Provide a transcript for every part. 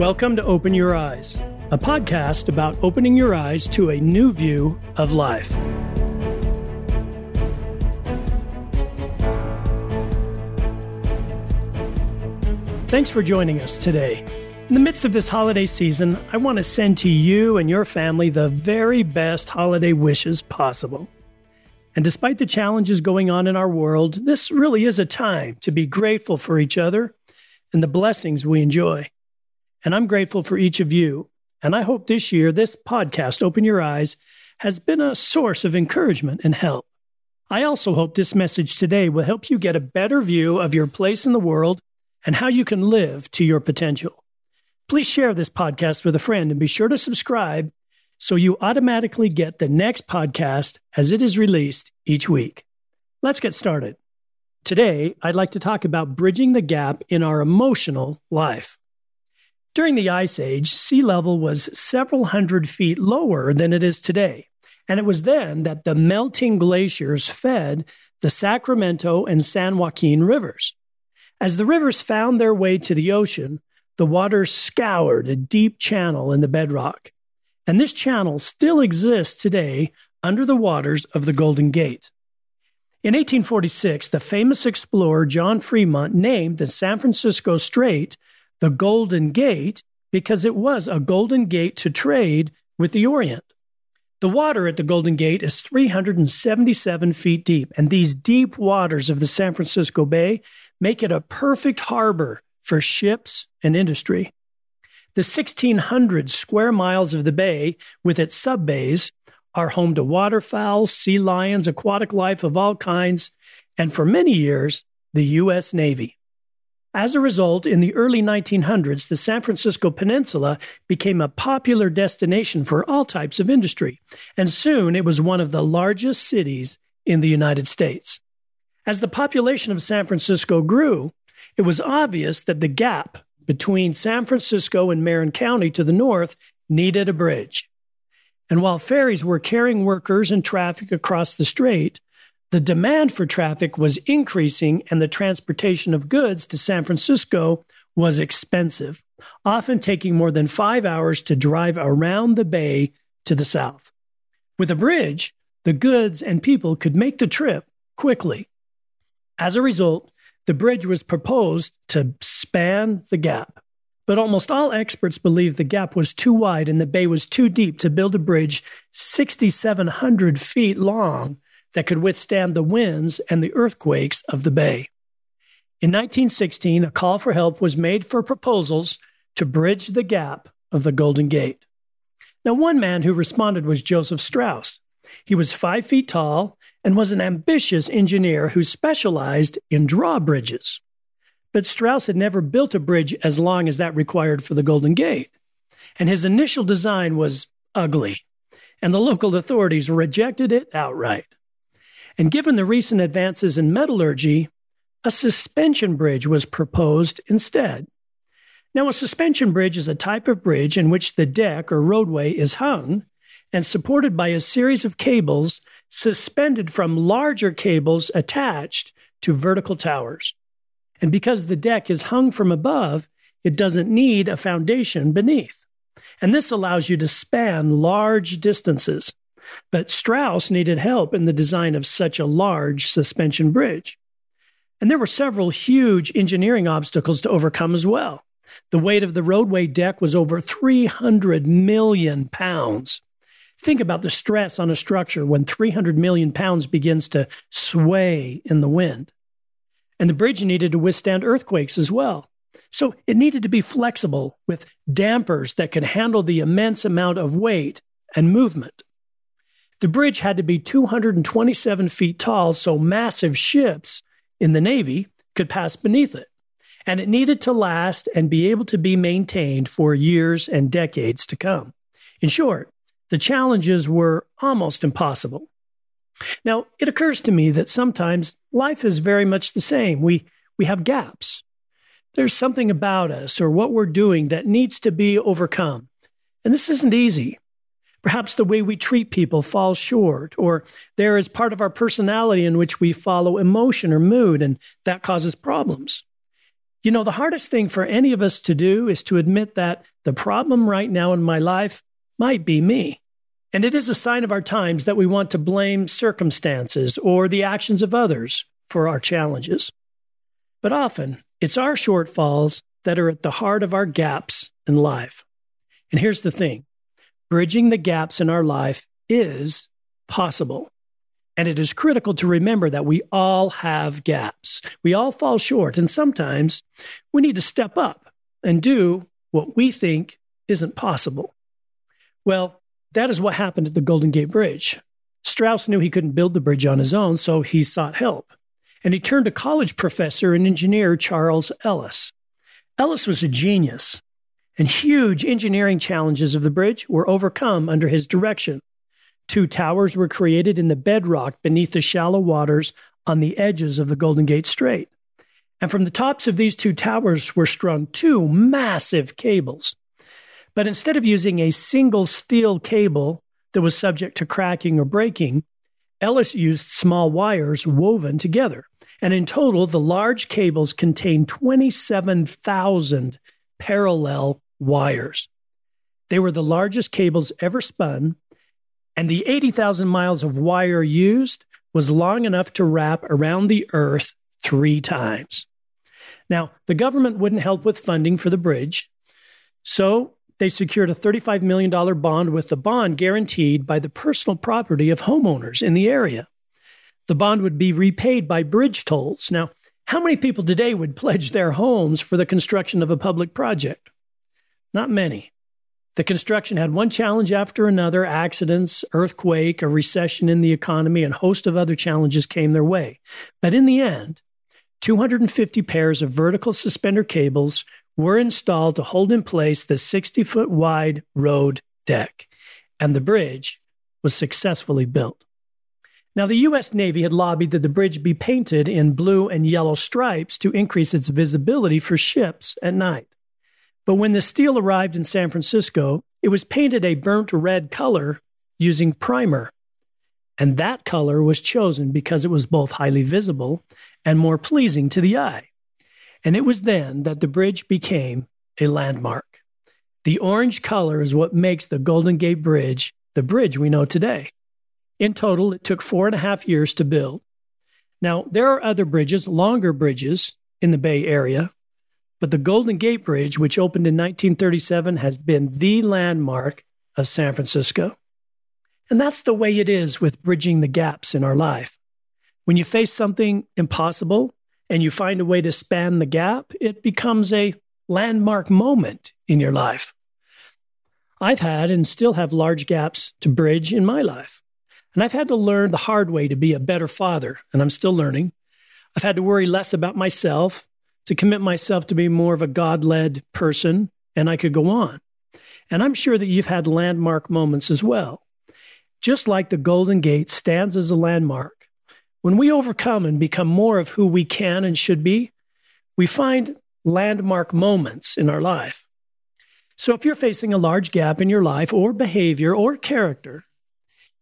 Welcome to Open Your Eyes, a podcast about opening your eyes to a new view of life. Thanks for joining us today. In the midst of this holiday season, I want to send to you and your family the very best holiday wishes possible. And despite the challenges going on in our world, this really is a time to be grateful for each other and the blessings we enjoy. And I'm grateful for each of you. And I hope this year, this podcast, Open Your Eyes, has been a source of encouragement and help. I also hope this message today will help you get a better view of your place in the world and how you can live to your potential. Please share this podcast with a friend and be sure to subscribe so you automatically get the next podcast as it is released each week. Let's get started. Today, I'd like to talk about bridging the gap in our emotional life. During the Ice Age, sea level was several hundred feet lower than it is today. And it was then that the melting glaciers fed the Sacramento and San Joaquin rivers. As the rivers found their way to the ocean, the waters scoured a deep channel in the bedrock. And this channel still exists today under the waters of the Golden Gate. In 1846, the famous explorer John Fremont named the San Francisco Strait the Golden Gate because it was a golden gate to trade with the Orient. The water at the Golden Gate is 377 feet deep, and these deep waters of the San Francisco Bay make it a perfect harbor for ships and industry. The 1,600 square miles of the bay, with its sub bays, are home to waterfowl, sea lions, aquatic life of all kinds, and for many years, the U.S. Navy. As a result, in the early 1900s, the San Francisco Peninsula became a popular destination for all types of industry, and soon it was one of the largest cities in the United States. As the population of San Francisco grew, it was obvious that the gap between San Francisco and Marin County to the north needed a bridge. And while ferries were carrying workers and traffic across the strait, the demand for traffic was increasing and the transportation of goods to San Francisco was expensive, often taking more than five hours to drive around the bay to the south. With a bridge, the goods and people could make the trip quickly. As a result, the bridge was proposed to span the gap. But almost all experts believed the gap was too wide and the bay was too deep to build a bridge 6,700 feet long that could withstand the winds and the earthquakes of the bay. In 1916, a call for help was made for proposals to bridge the gap of the Golden Gate. Now, one man who responded was Joseph Strauss. He was five feet tall and was an ambitious engineer who specialized in drawbridges. But Strauss had never built a bridge as long as that required for the Golden Gate. And his initial design was ugly, and the local authorities rejected it outright. And given the recent advances in metallurgy, a suspension bridge was proposed instead. Now, a suspension bridge is a type of bridge in which the deck or roadway is hung and supported by a series of cables suspended from larger cables attached to vertical towers. And because the deck is hung from above, it doesn't need a foundation beneath. And this allows you to span large distances. But Strauss needed help in the design of such a large suspension bridge. And there were several huge engineering obstacles to overcome as well. The weight of the roadway deck was over 300 million pounds. Think about the stress on a structure when 300 million pounds begins to sway in the wind. And the bridge needed to withstand earthquakes as well. So it needed to be flexible with dampers that could handle the immense amount of weight and movement. The bridge had to be 227 feet tall so massive ships in the Navy could pass beneath it. And it needed to last and be able to be maintained for years and decades to come. In short, the challenges were almost impossible. Now, it occurs to me that sometimes life is very much the same. We, we have gaps. There's something about us or what we're doing that needs to be overcome. And this isn't easy. Perhaps the way we treat people falls short, or there is part of our personality in which we follow emotion or mood, and that causes problems. You know, the hardest thing for any of us to do is to admit that the problem right now in my life might be me. And it is a sign of our times that we want to blame circumstances or the actions of others for our challenges. But often, it's our shortfalls that are at the heart of our gaps in life. And here's the thing bridging the gaps in our life is possible. And it is critical to remember that we all have gaps. We all fall short. And sometimes we need to step up and do what we think isn't possible. Well, that is what happened at the Golden Gate Bridge. Strauss knew he couldn't build the bridge on his own, so he sought help. And he turned to college professor and engineer Charles Ellis. Ellis was a genius, and huge engineering challenges of the bridge were overcome under his direction. Two towers were created in the bedrock beneath the shallow waters on the edges of the Golden Gate Strait. And from the tops of these two towers were strung two massive cables. But instead of using a single steel cable that was subject to cracking or breaking, Ellis used small wires woven together. And in total, the large cables contained 27,000 parallel wires. They were the largest cables ever spun and the 80,000 miles of wire used was long enough to wrap around the Earth three times. Now, the government wouldn't help with funding for the bridge, so they secured a $35 million bond with the bond guaranteed by the personal property of homeowners in the area. The bond would be repaid by bridge tolls. Now, how many people today would pledge their homes for the construction of a public project? Not many. The construction had one challenge after another accidents, earthquake, a recession in the economy, and a host of other challenges came their way. But in the end, 250 pairs of vertical suspender cables were installed to hold in place the 60 foot wide road deck, and the bridge was successfully built. Now, the U.S. Navy had lobbied that the bridge be painted in blue and yellow stripes to increase its visibility for ships at night. But when the steel arrived in San Francisco, it was painted a burnt red color using primer. And that color was chosen because it was both highly visible and more pleasing to the eye. And it was then that the bridge became a landmark. The orange color is what makes the Golden Gate Bridge the bridge we know today. In total, it took four and a half years to build. Now, there are other bridges, longer bridges in the Bay Area, but the Golden Gate Bridge, which opened in 1937, has been the landmark of San Francisco. And that's the way it is with bridging the gaps in our life. When you face something impossible and you find a way to span the gap, it becomes a landmark moment in your life. I've had and still have large gaps to bridge in my life. And I've had to learn the hard way to be a better father, and I'm still learning. I've had to worry less about myself to commit myself to be more of a God led person, and I could go on. And I'm sure that you've had landmark moments as well. Just like the Golden Gate stands as a landmark, when we overcome and become more of who we can and should be, we find landmark moments in our life. So if you're facing a large gap in your life or behavior or character,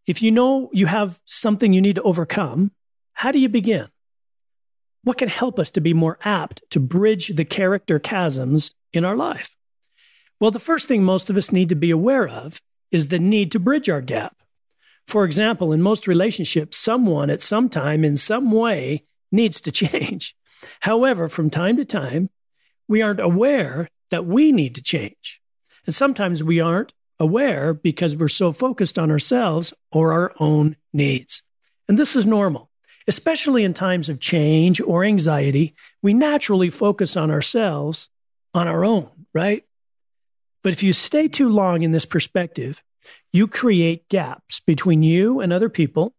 if you know you have something you need to overcome, how do you begin? What can help us to be more apt to bridge the character chasms in our life? Well, the first thing most of us need to be aware of is the need to bridge our gap. For example, in most relationships, someone at some time in some way needs to change. However, from time to time, we aren't aware that we need to change. And sometimes we aren't aware because we're so focused on ourselves or our own needs. And this is normal. Especially in times of change or anxiety, we naturally focus on ourselves, on our own, right? But if you stay too long in this perspective, you create gaps between you and other people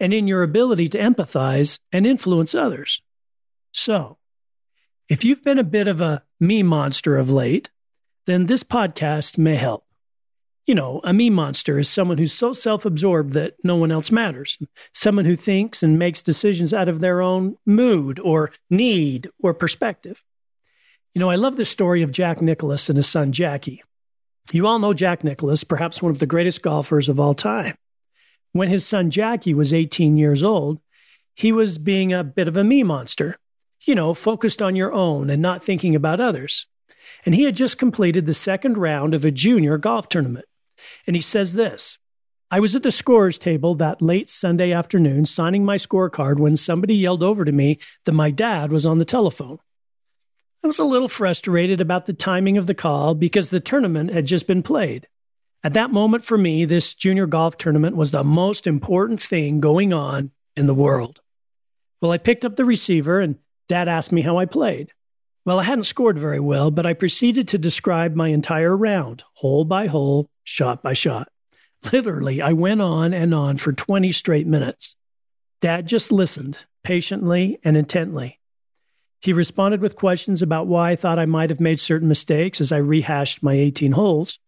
and in your ability to empathize and influence others. So, if you've been a bit of a me monster of late, then this podcast may help you know, a me monster is someone who's so self absorbed that no one else matters. Someone who thinks and makes decisions out of their own mood or need or perspective. You know, I love the story of Jack Nicklaus and his son Jackie. You all know Jack Nicklaus, perhaps one of the greatest golfers of all time. When his son Jackie was 18 years old, he was being a bit of a me monster. you know, focused on your own and not thinking about others. And he had just completed the second round of a junior golf tournament. And he says this I was at the scorer's table that late Sunday afternoon signing my scorecard when somebody yelled over to me that my dad was on the telephone. I was a little frustrated about the timing of the call because the tournament had just been played. At that moment for me, this junior golf tournament was the most important thing going on in the world. Well, I picked up the receiver and dad asked me how I played. Well, I hadn't scored very well, but I proceeded to describe my entire round, hole by hole, shot by shot. Literally, I went on and on for 20 straight minutes. Dad just listened patiently and intently. He responded with questions about why I thought I might have made certain mistakes as I rehashed my 18 holes.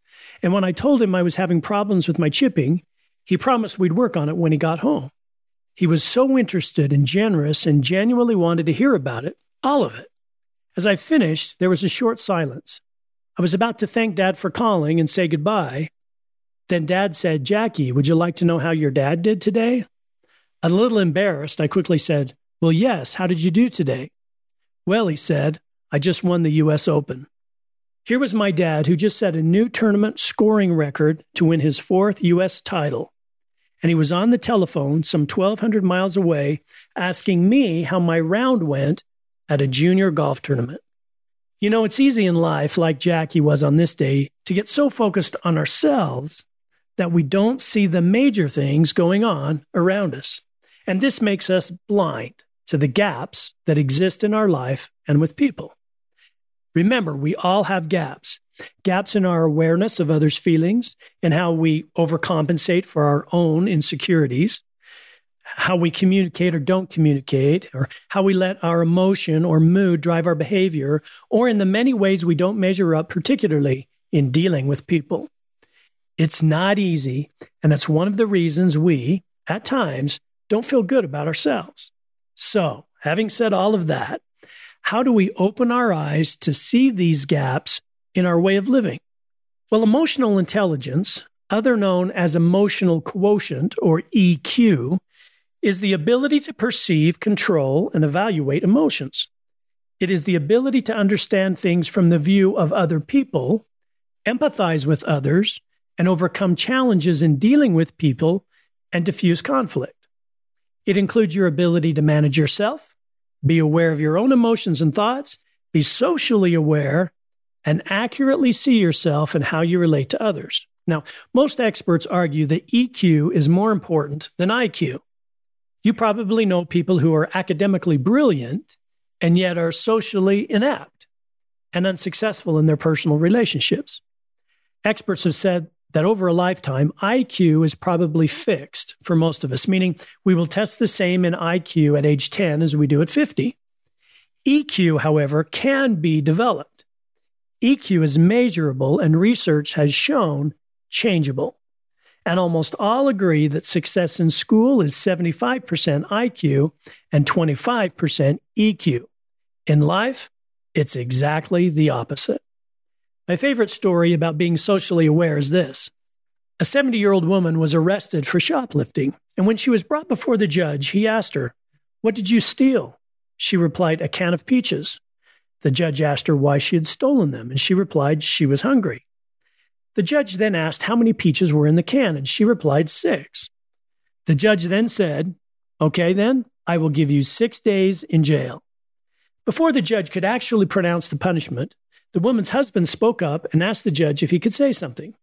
And when I told him I was having problems with my chipping, he promised we'd work on it when he got home. He was so interested and generous and genuinely wanted to hear about it, all of it. As I finished, there was a short silence. I was about to thank Dad for calling and say goodbye. Then Dad said, Jackie, would you like to know how your dad did today? A little embarrassed, I quickly said, Well, yes, how did you do today? Well, he said, I just won the U.S. Open. Here was my dad who just set a new tournament scoring record to win his fourth U.S. title and he was on the telephone some 1,200 miles away asking me how my round went at a junior golf tournament. You know, it's easy in life, like Jackie was on this day, to get so focused on ourselves that we don't see the major things going on around us. And this makes us blind to the gaps that exist in our life and with people. Remember, we all have gaps gaps in our awareness of others' feelings and how we overcompensate for our own insecurities, how we communicate or don't communicate, or how we let our emotion or mood drive our behavior, or in the many ways we don't measure up, particularly in dealing with people. It's not easy, and it's one of the reasons we, at times, don't feel good about ourselves. So, having said all of that, how do we open our eyes to see these gaps in our way of living? Well, emotional intelligence, other known as emotional quotient or EQ, is the ability to perceive, control, and evaluate emotions. It is the ability to understand things from the view of other people, empathize with others, and overcome challenges in dealing with people and diffuse conflict. It includes your ability to manage yourself, be aware of your own emotions and thoughts, be socially aware, and accurately see yourself and how you relate to others. Now, most experts argue that EQ is more important than IQ. You probably know people who are academically brilliant and yet are socially inept and unsuccessful in their personal relationships. Experts have said that over a lifetime, IQ is probably fixed for most of us, meaning we will test the same in IQ at age 10 as we do at 50. EQ, however, can be developed. EQ is measurable and research has shown changeable. And almost all agree that success in school is 75% IQ and 25% EQ. In life, it's exactly the opposite. My favorite story about being socially aware is this. A 70 year old woman was arrested for shoplifting, and when she was brought before the judge, he asked her, What did you steal? She replied, A can of peaches. The judge asked her why she had stolen them, and she replied she was hungry. The judge then asked how many peaches were in the can, and she replied six. The judge then said, Okay, then, I will give you six days in jail. Before the judge could actually pronounce the punishment, the woman's husband spoke up and asked the judge if he could say something.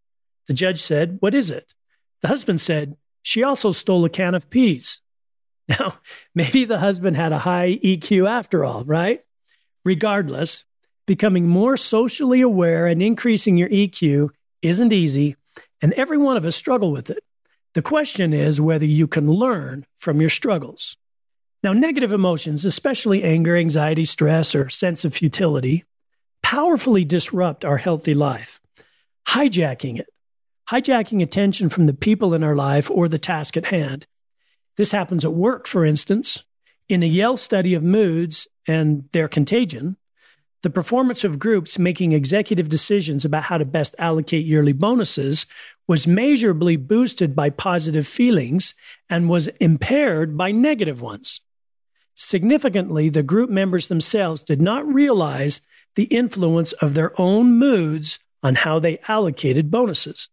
The judge said, What is it? The husband said, She also stole a can of peas. Now, maybe the husband had a high EQ after all, right? Regardless, becoming more socially aware and increasing your EQ isn't easy, and every one of us struggle with it. The question is whether you can learn from your struggles. Now, negative emotions, especially anger, anxiety, stress, or sense of futility, powerfully disrupt our healthy life, hijacking it, hijacking attention from the people in our life or the task at hand. This happens at work, for instance. In a Yale study of moods and their contagion, the performance of groups making executive decisions about how to best allocate yearly bonuses was measurably boosted by positive feelings and was impaired by negative ones. Significantly, the group members themselves did not realize the influence of their own moods on how they allocated bonuses.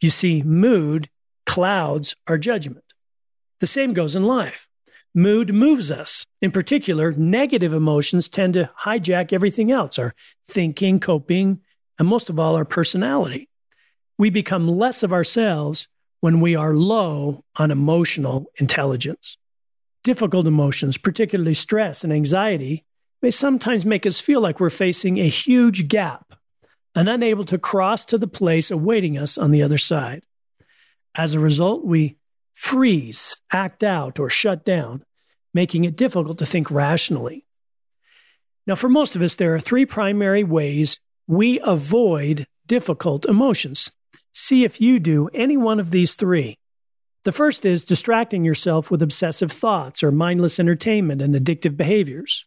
You see, mood clouds our judgment. The same goes in life. Mood moves us. In particular, negative emotions tend to hijack everything else our thinking, coping, and most of all, our personality. We become less of ourselves when we are low on emotional intelligence. Difficult emotions, particularly stress and anxiety, may sometimes make us feel like we're facing a huge gap and unable to cross to the place awaiting us on the other side. As a result, we freeze, act out, or shut down, making it difficult to think rationally. Now, for most of us, there are three primary ways we avoid difficult emotions. See if you do any one of these three. The first is distracting yourself with obsessive thoughts or mindless entertainment and addictive behaviors.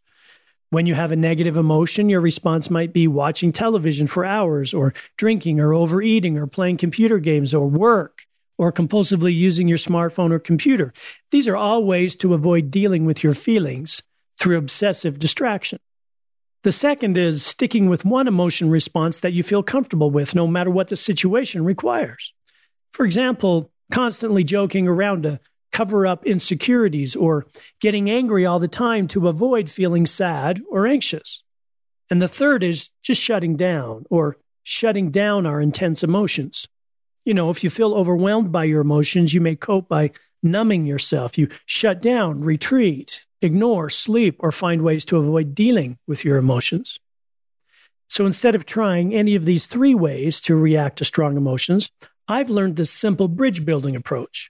When you have a negative emotion, your response might be watching television for hours, or drinking, or overeating, or playing computer games, or work, or compulsively using your smartphone or computer. These are all ways to avoid dealing with your feelings through obsessive distraction. The second is sticking with one emotion response that you feel comfortable with, no matter what the situation requires. For example, constantly joking around to cover up insecurities or getting angry all the time to avoid feeling sad or anxious. And the third is just shutting down or shutting down our intense emotions. You know, if you feel overwhelmed by your emotions, you may cope by numbing yourself. You shut down, retreat, ignore, sleep, or find ways to avoid dealing with your emotions. So instead of trying any of these three ways to react to strong emotions, I've learned this simple bridge building approach.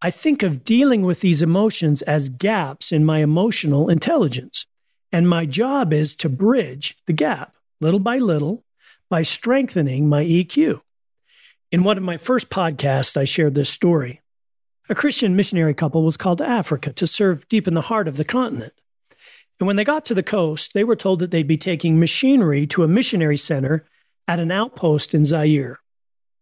I think of dealing with these emotions as gaps in my emotional intelligence. And my job is to bridge the gap little by little by strengthening my EQ. In one of my first podcasts, I shared this story. A Christian missionary couple was called to Africa to serve deep in the heart of the continent. And when they got to the coast, they were told that they'd be taking machinery to a missionary center at an outpost in Zaire.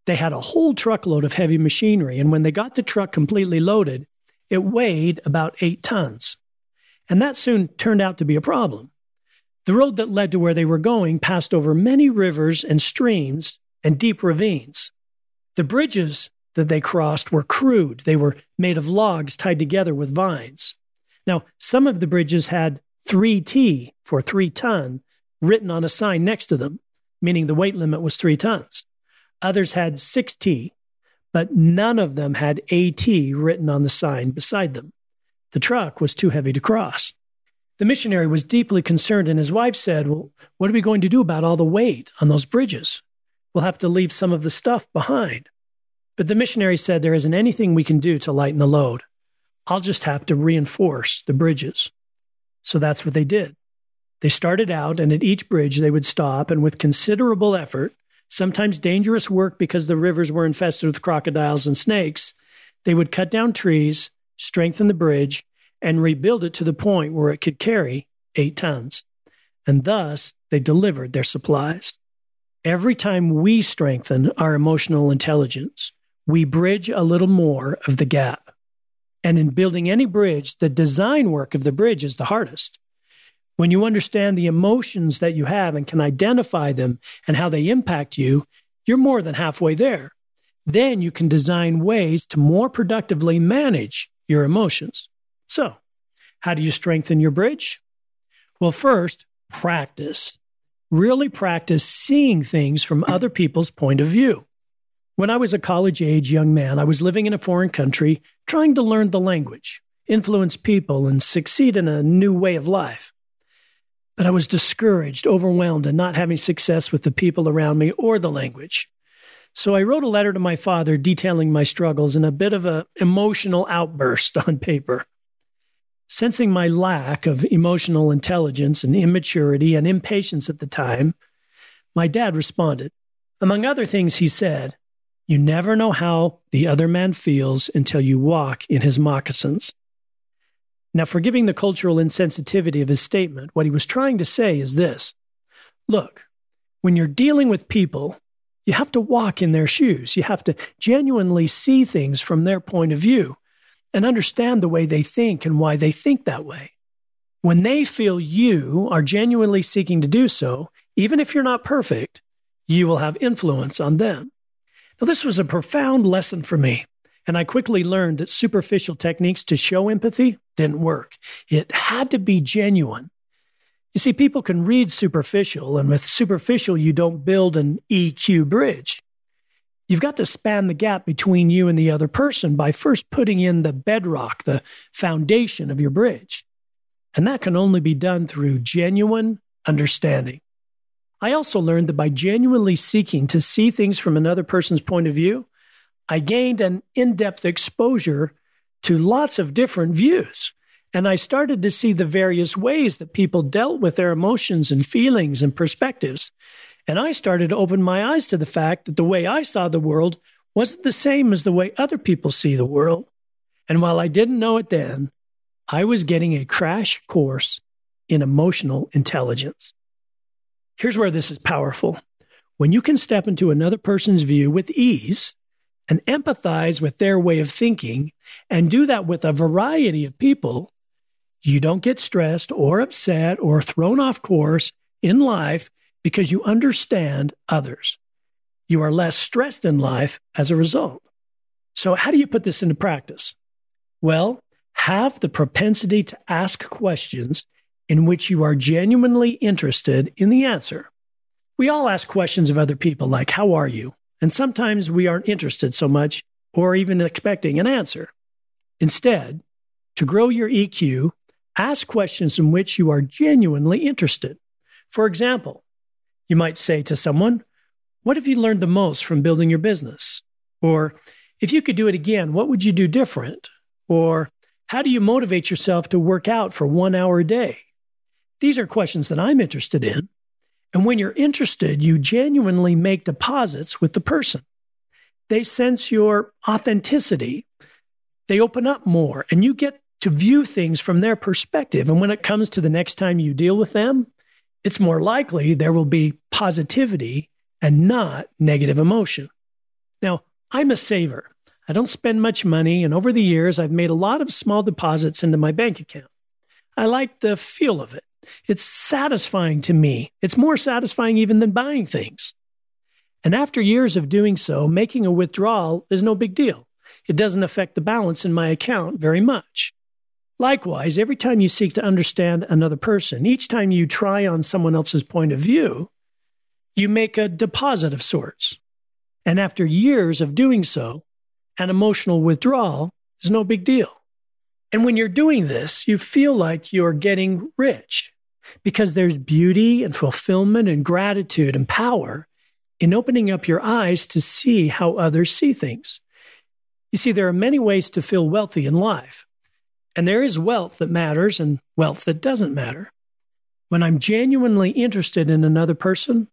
They had a whole truckload of heavy machinery, and when they got the truck completely loaded, it weighed about eight tons. And that soon turned out to be a problem. The road that led to where they were going passed over many rivers and streams and deep ravines. The bridges that they crossed were crude. They were made of logs tied together with vines. Now, some of the bridges had 3T for three ton written on a sign next to them, meaning the weight limit was three tons. Others had 6T, but none of them had AT written on the sign beside them. The truck was too heavy to cross. The missionary was deeply concerned, and his wife said, Well, what are we going to do about all the weight on those bridges? We'll have to leave some of the stuff behind. But the missionary said, There isn't anything we can do to lighten the load. I'll just have to reinforce the bridges. So that's what they did. They started out, and at each bridge they would stop, and with considerable effort, sometimes dangerous work because the rivers were infested with crocodiles and snakes, they would cut down trees, strengthen the bridge, and rebuild it to the point where it could carry eight tons. And thus, they delivered their supplies. Every time we strengthen our emotional intelligence, we bridge a little more of the gap. And in building any bridge, the design work of the bridge is the hardest. When you understand the emotions that you have and can identify them and how they impact you, you're more than halfway there. Then you can design ways to more productively manage your emotions. So, how do you strengthen your bridge? Well, first, practice. Really practice seeing things from other people's point of view. When I was a college age young man, I was living in a foreign country, trying to learn the language, influence people, and succeed in a new way of life. But I was discouraged, overwhelmed, and not having success with the people around me or the language. So I wrote a letter to my father detailing my struggles in a bit of an emotional outburst on paper. Sensing my lack of emotional intelligence and immaturity and impatience at the time, my dad responded. Among other things, he said, You never know how the other man feels until you walk in his moccasins. Now, forgiving the cultural insensitivity of his statement, what he was trying to say is this Look, when you're dealing with people, you have to walk in their shoes. You have to genuinely see things from their point of view. And understand the way they think and why they think that way. When they feel you are genuinely seeking to do so, even if you're not perfect, you will have influence on them. Now, this was a profound lesson for me, and I quickly learned that superficial techniques to show empathy didn't work. It had to be genuine. You see, people can read superficial, and with superficial, you don't build an EQ bridge. You've got to span the gap between you and the other person by first putting in the bedrock, the foundation of your bridge. And that can only be done through genuine understanding. I also learned that by genuinely seeking to see things from another person's point of view, I gained an in depth exposure to lots of different views. And I started to see the various ways that people dealt with their emotions and feelings and perspectives. And I started to open my eyes to the fact that the way I saw the world wasn't the same as the way other people see the world. And while I didn't know it then, I was getting a crash course in emotional intelligence. Here's where this is powerful. When you can step into another person's view with ease and empathize with their way of thinking and do that with a variety of people, you don't get stressed or upset or thrown off course in life because you understand others. You are less stressed in life as a result. So, how do you put this into practice? Well, have the propensity to ask questions in which you are genuinely interested in the answer. We all ask questions of other people like, How are you? And sometimes we aren't interested so much or even expecting an answer. Instead, to grow your EQ, Ask questions in which you are genuinely interested. For example, you might say to someone, What have you learned the most from building your business? Or, If you could do it again, what would you do different? Or, How do you motivate yourself to work out for one hour a day? These are questions that I'm interested in. And when you're interested, you genuinely make deposits with the person. They sense your authenticity. They open up more, and you get to view things from their perspective. And when it comes to the next time you deal with them, it's more likely there will be positivity and not negative emotion. Now, I'm a saver. I don't spend much money, and over the years, I've made a lot of small deposits into my bank account. I like the feel of it. It's satisfying to me. It's more satisfying even than buying things. And after years of doing so, making a withdrawal is no big deal. It doesn't affect the balance in my account very much. Likewise, every time you seek to understand another person, each time you try on someone else's point of view, you make a deposit of sorts. And after years of doing so, an emotional withdrawal is no big deal. And when you're doing this, you feel like you're getting rich because there's beauty and fulfillment and gratitude and power in opening up your eyes to see how others see things. You see, there are many ways to feel wealthy in life. And there is wealth that matters and wealth that doesn't matter. When I'm genuinely interested in another person,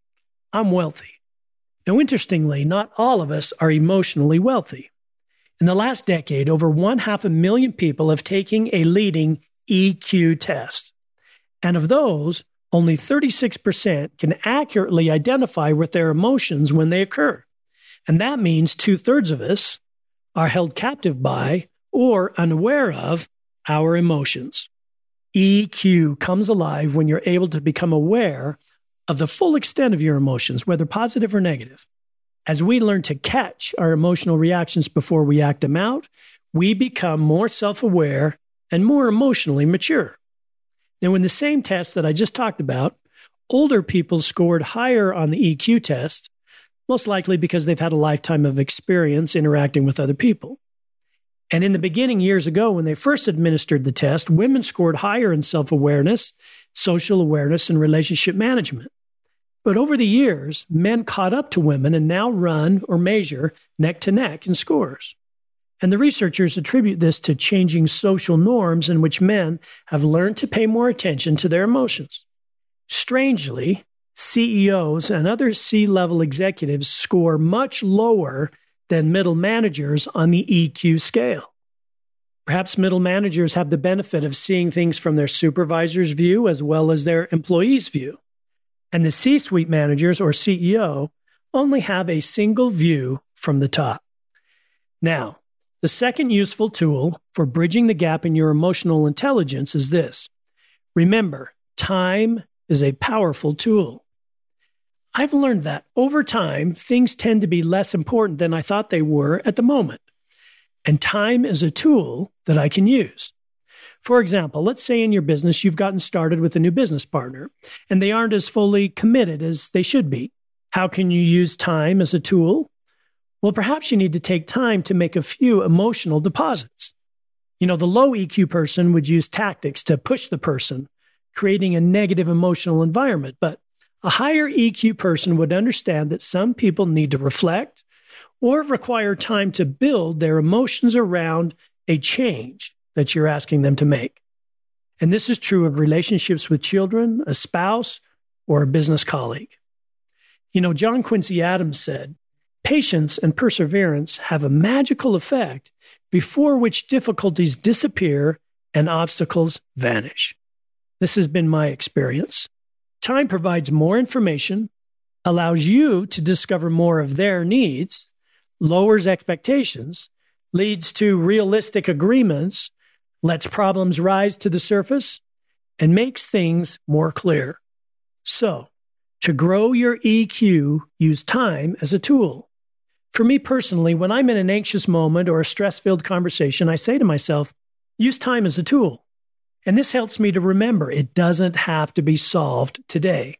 I'm wealthy. Now, interestingly, not all of us are emotionally wealthy. In the last decade, over one half a million people have taken a leading EQ test. And of those, only 36% can accurately identify with their emotions when they occur. And that means two thirds of us are held captive by or unaware of our emotions. EQ comes alive when you're able to become aware of the full extent of your emotions, whether positive or negative. As we learn to catch our emotional reactions before we act them out, we become more self aware and more emotionally mature. Now, in the same test that I just talked about, older people scored higher on the EQ test, most likely because they've had a lifetime of experience interacting with other people. And in the beginning, years ago, when they first administered the test, women scored higher in self awareness, social awareness, and relationship management. But over the years, men caught up to women and now run or measure neck to neck in scores. And the researchers attribute this to changing social norms in which men have learned to pay more attention to their emotions. Strangely, CEOs and other C level executives score much lower than middle managers on the EQ scale. Perhaps middle managers have the benefit of seeing things from their supervisor's view as well as their employee's view. And the C suite managers or CEO only have a single view from the top. Now, The second useful tool for bridging the gap in your emotional intelligence is this. Remember, time is a powerful tool. I've learned that over time, things tend to be less important than I thought they were at the moment. And time is a tool that I can use. For example, let's say in your business you've gotten started with a new business partner and they aren't as fully committed as they should be. How can you use time as a tool? Well, perhaps you need to take time to make a few emotional deposits. You know, the low EQ person would use tactics to push the person, creating a negative emotional environment. But a higher EQ person would understand that some people need to reflect or require time to build their emotions around a change that you're asking them to make. And this is true of relationships with children, a spouse, or a business colleague. You know, John Quincy Adams said, Patience and perseverance have a magical effect before which difficulties disappear and obstacles vanish. This has been my experience. Time provides more information, allows you to discover more of their needs, lowers expectations, leads to realistic agreements, lets problems rise to the surface, and makes things more clear. So, to grow your EQ, use time as a tool. For me personally, when I'm in an anxious moment or a stress filled conversation, I say to myself, use time as a tool. And this helps me to remember it doesn't have to be solved today.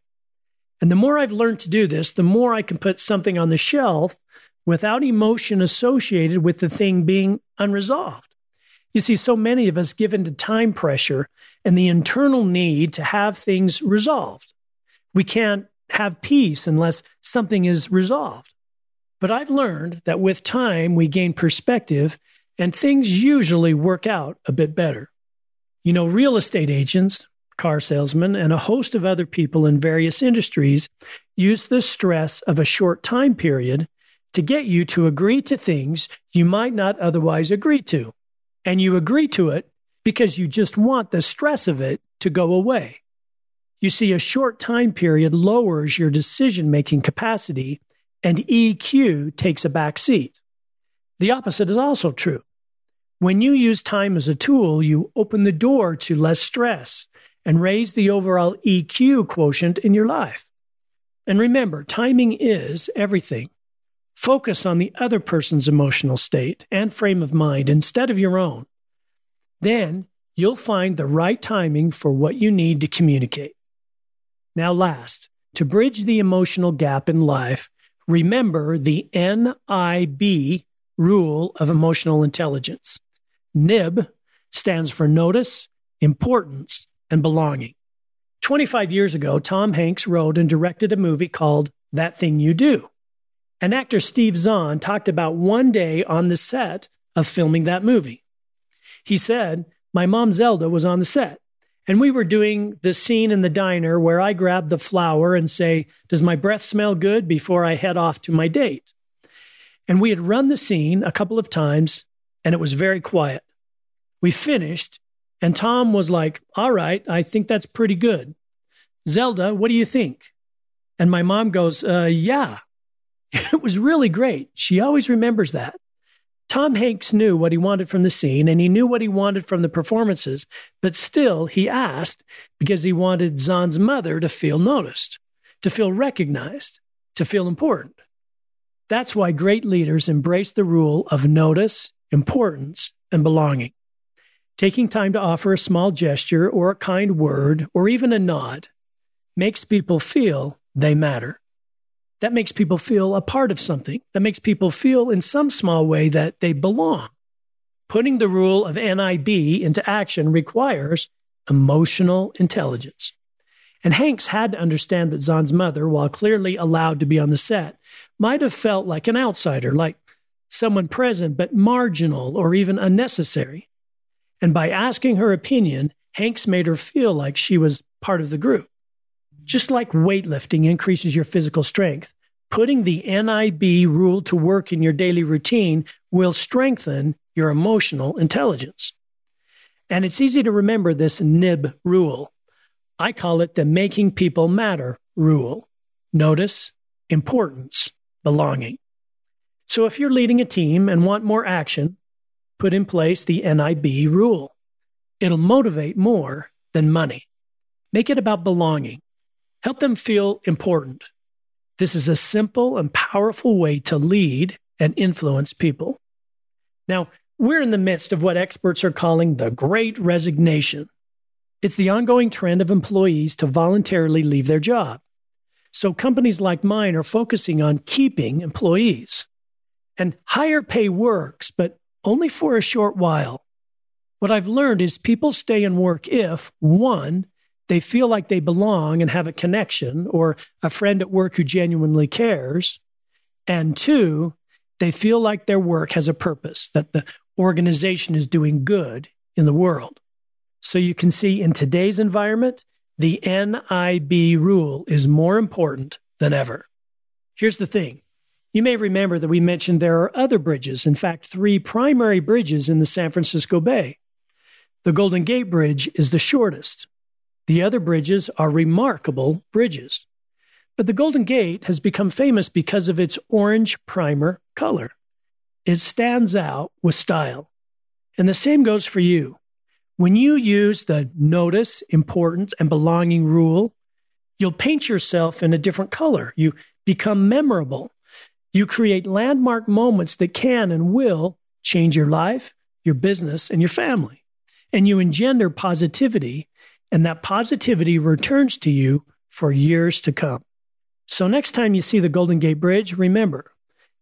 And the more I've learned to do this, the more I can put something on the shelf without emotion associated with the thing being unresolved. You see, so many of us give into time pressure and the internal need to have things resolved. We can't have peace unless something is resolved. But I've learned that with time, we gain perspective and things usually work out a bit better. You know, real estate agents, car salesmen, and a host of other people in various industries use the stress of a short time period to get you to agree to things you might not otherwise agree to and you agree to it because you just want the stress of it to go away. You see, a short time period lowers your decision making capacity and EQ takes a back seat. The opposite is also true. When you use time as a tool, you open the door to less stress and raise the overall EQ quotient in your life. And remember, timing is everything. Focus on the other person's emotional state and frame of mind instead of your own. Then you'll find the right timing for what you need to communicate. Now, last, to bridge the emotional gap in life, remember the NIB rule of emotional intelligence. NIB stands for notice, importance, and belonging. 25 years ago, Tom Hanks wrote and directed a movie called That Thing You Do. And actor Steve Zahn talked about one day on the set of filming that movie. He said, My mom Zelda was on the set, and we were doing the scene in the diner where I grab the flower and say, Does my breath smell good before I head off to my date? And we had run the scene a couple of times, and it was very quiet. We finished, and Tom was like, All right, I think that's pretty good. Zelda, what do you think? And my mom goes, uh, Yeah, It was really great. She always remembers that. Tom Hanks knew what he wanted from the scene and he knew what he wanted from the performances, but still he asked because he wanted Zahn's mother to feel noticed, to feel recognized, to feel important. That's why great leaders embrace the rule of notice, importance, and belonging. Taking time to offer a small gesture or a kind word or even a nod makes people feel they matter that makes people feel a part of something. That makes people feel in some small way that they belong. Putting the rule of NIB into action requires emotional intelligence. And Hanks had to understand that Zahn's mother, while clearly allowed to be on the set, might have felt like an outsider, like someone present but marginal or even unnecessary. And by asking her opinion, Hanks made her feel like she was part of the group. Just like weightlifting increases your physical strength, putting the NIB rule to work in your daily routine will strengthen your emotional intelligence. And it's easy to remember this NIB rule. I call it the making people matter rule. Notice, importance, belonging. So if you're leading a team and want more action, put in place the NIB rule. It'll motivate more than money. Make it about belonging. Help them feel important. This is a simple and powerful way to lead and influence people. Now, we're in the midst of what experts are calling the Great Resignation. It's the ongoing trend of employees to voluntarily leave their job. So companies like mine are focusing on keeping employees. And higher pay works, but only for a short while. What I've learned is people stay in work if, one, they feel like they belong and have a connection or a friend at work who genuinely cares. And two, they feel like their work has a purpose, that the organization is doing good in the world. So you can see in today's environment, the NIB rule is more important than ever. Here's the thing. You may remember that we mentioned there are other bridges, in fact, three primary bridges in the San Francisco Bay. The Golden Gate Bridge is the shortest. The other bridges are remarkable bridges. But the Golden Gate has become famous because of its orange primer color. It stands out with style. And the same goes for you. When you use the notice, importance, and belonging rule, you'll paint yourself in a different color. You become memorable. You create landmark moments that can and will change your life, your business, and your family. And you engender positivity, and that positivity returns to you for years to come. So, next time you see the Golden Gate Bridge, remember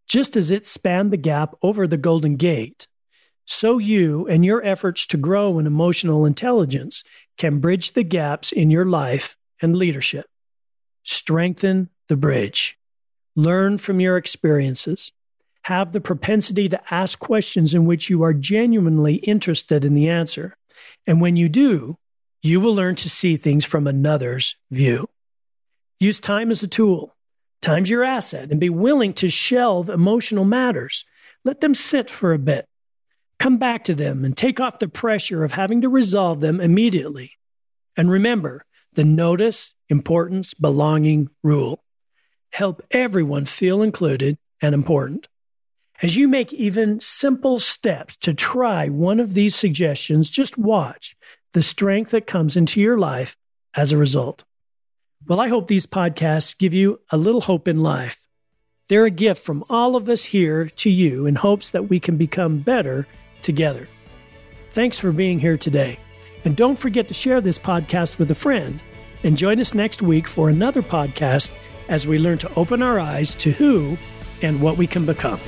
just as it spanned the gap over the Golden Gate, so you and your efforts to grow in emotional intelligence can bridge the gaps in your life and leadership. Strengthen the bridge. Learn from your experiences. Have the propensity to ask questions in which you are genuinely interested in the answer. And when you do, you will learn to see things from another's view. Use time as a tool. Time's your asset and be willing to shelve emotional matters. Let them sit for a bit Come back to them and take off the pressure of having to resolve them immediately. And remember the notice, importance, belonging rule. Help everyone feel included and important. As you make even simple steps to try one of these suggestions, just watch the strength that comes into your life as a result. Well, I hope these podcasts give you a little hope in life. They're a gift from all of us here to you in hopes that we can become better together. Thanks for being here today. And don't forget to share this podcast with a friend. And join us next week for another podcast as we learn to open our eyes to who and what we can become.